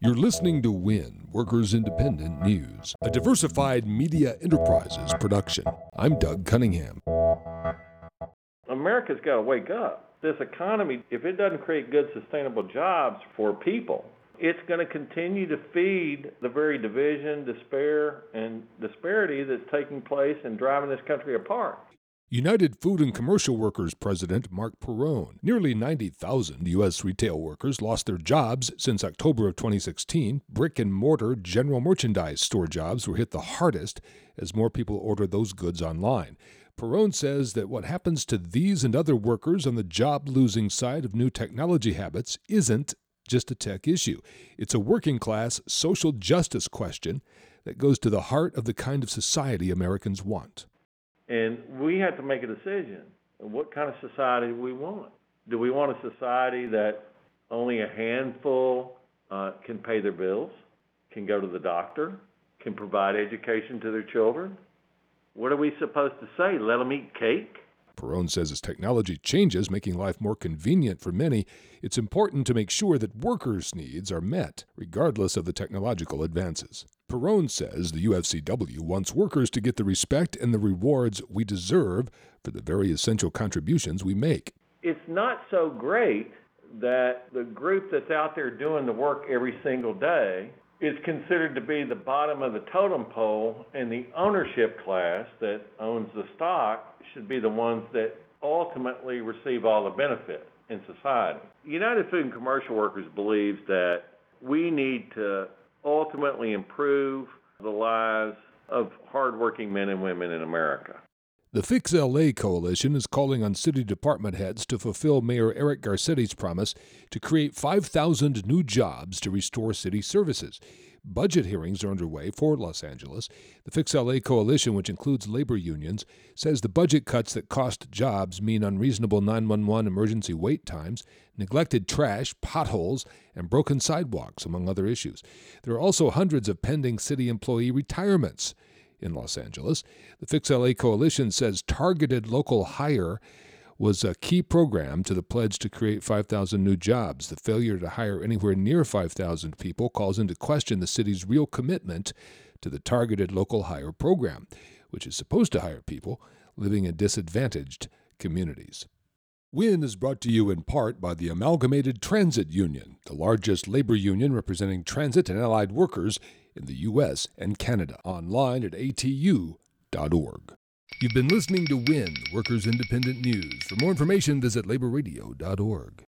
You're listening to WIN, Workers Independent News, a diversified media enterprises production. I'm Doug Cunningham. America's got to wake up. This economy, if it doesn't create good, sustainable jobs for people, it's going to continue to feed the very division, despair, and disparity that's taking place and driving this country apart. United Food and Commercial Workers President Marc Perrone. Nearly 90,000 U.S. retail workers lost their jobs since October of 2016. Brick and mortar general merchandise store jobs were hit the hardest as more people order those goods online. Perrone says that what happens to these and other workers on the job losing side of new technology habits isn't just a tech issue. It's a working class social justice question that goes to the heart of the kind of society Americans want. And we have to make a decision. What kind of society we want? Do we want a society that only a handful uh, can pay their bills, can go to the doctor, can provide education to their children? What are we supposed to say? Let them eat cake? Perrone says as technology changes, making life more convenient for many, it's important to make sure that workers' needs are met, regardless of the technological advances. Perrone says the UFCW wants workers to get the respect and the rewards we deserve for the very essential contributions we make. It's not so great that the group that's out there doing the work every single day is considered to be the bottom of the totem pole, and the ownership class that owns the stock should be the ones that ultimately receive all the benefit in society. United Food and Commercial Workers believes that we need to ultimately improve the lives of hardworking men and women in America. The Fix LA Coalition is calling on city department heads to fulfill Mayor Eric Garcetti's promise to create 5,000 new jobs to restore city services. Budget hearings are underway for Los Angeles. The Fix LA coalition, which includes labor unions, says the budget cuts that cost jobs mean unreasonable 911 emergency wait times, neglected trash, potholes, and broken sidewalks, among other issues. There are also hundreds of pending city employee retirements in Los Angeles. The Fix LA coalition says targeted local hire was a key program to the pledge to create 5,000 new jobs. The failure to hire anywhere near 5,000 people calls into question the city's real commitment to the targeted local hire program, which is supposed to hire people living in disadvantaged communities. WIN is brought to you in part by the Amalgamated Transit Union, the largest labor union representing transit and allied workers in the U.S. and Canada. Online at atu.org. You've been listening to WIN, Workers Independent News. For more information, visit laborradio.org.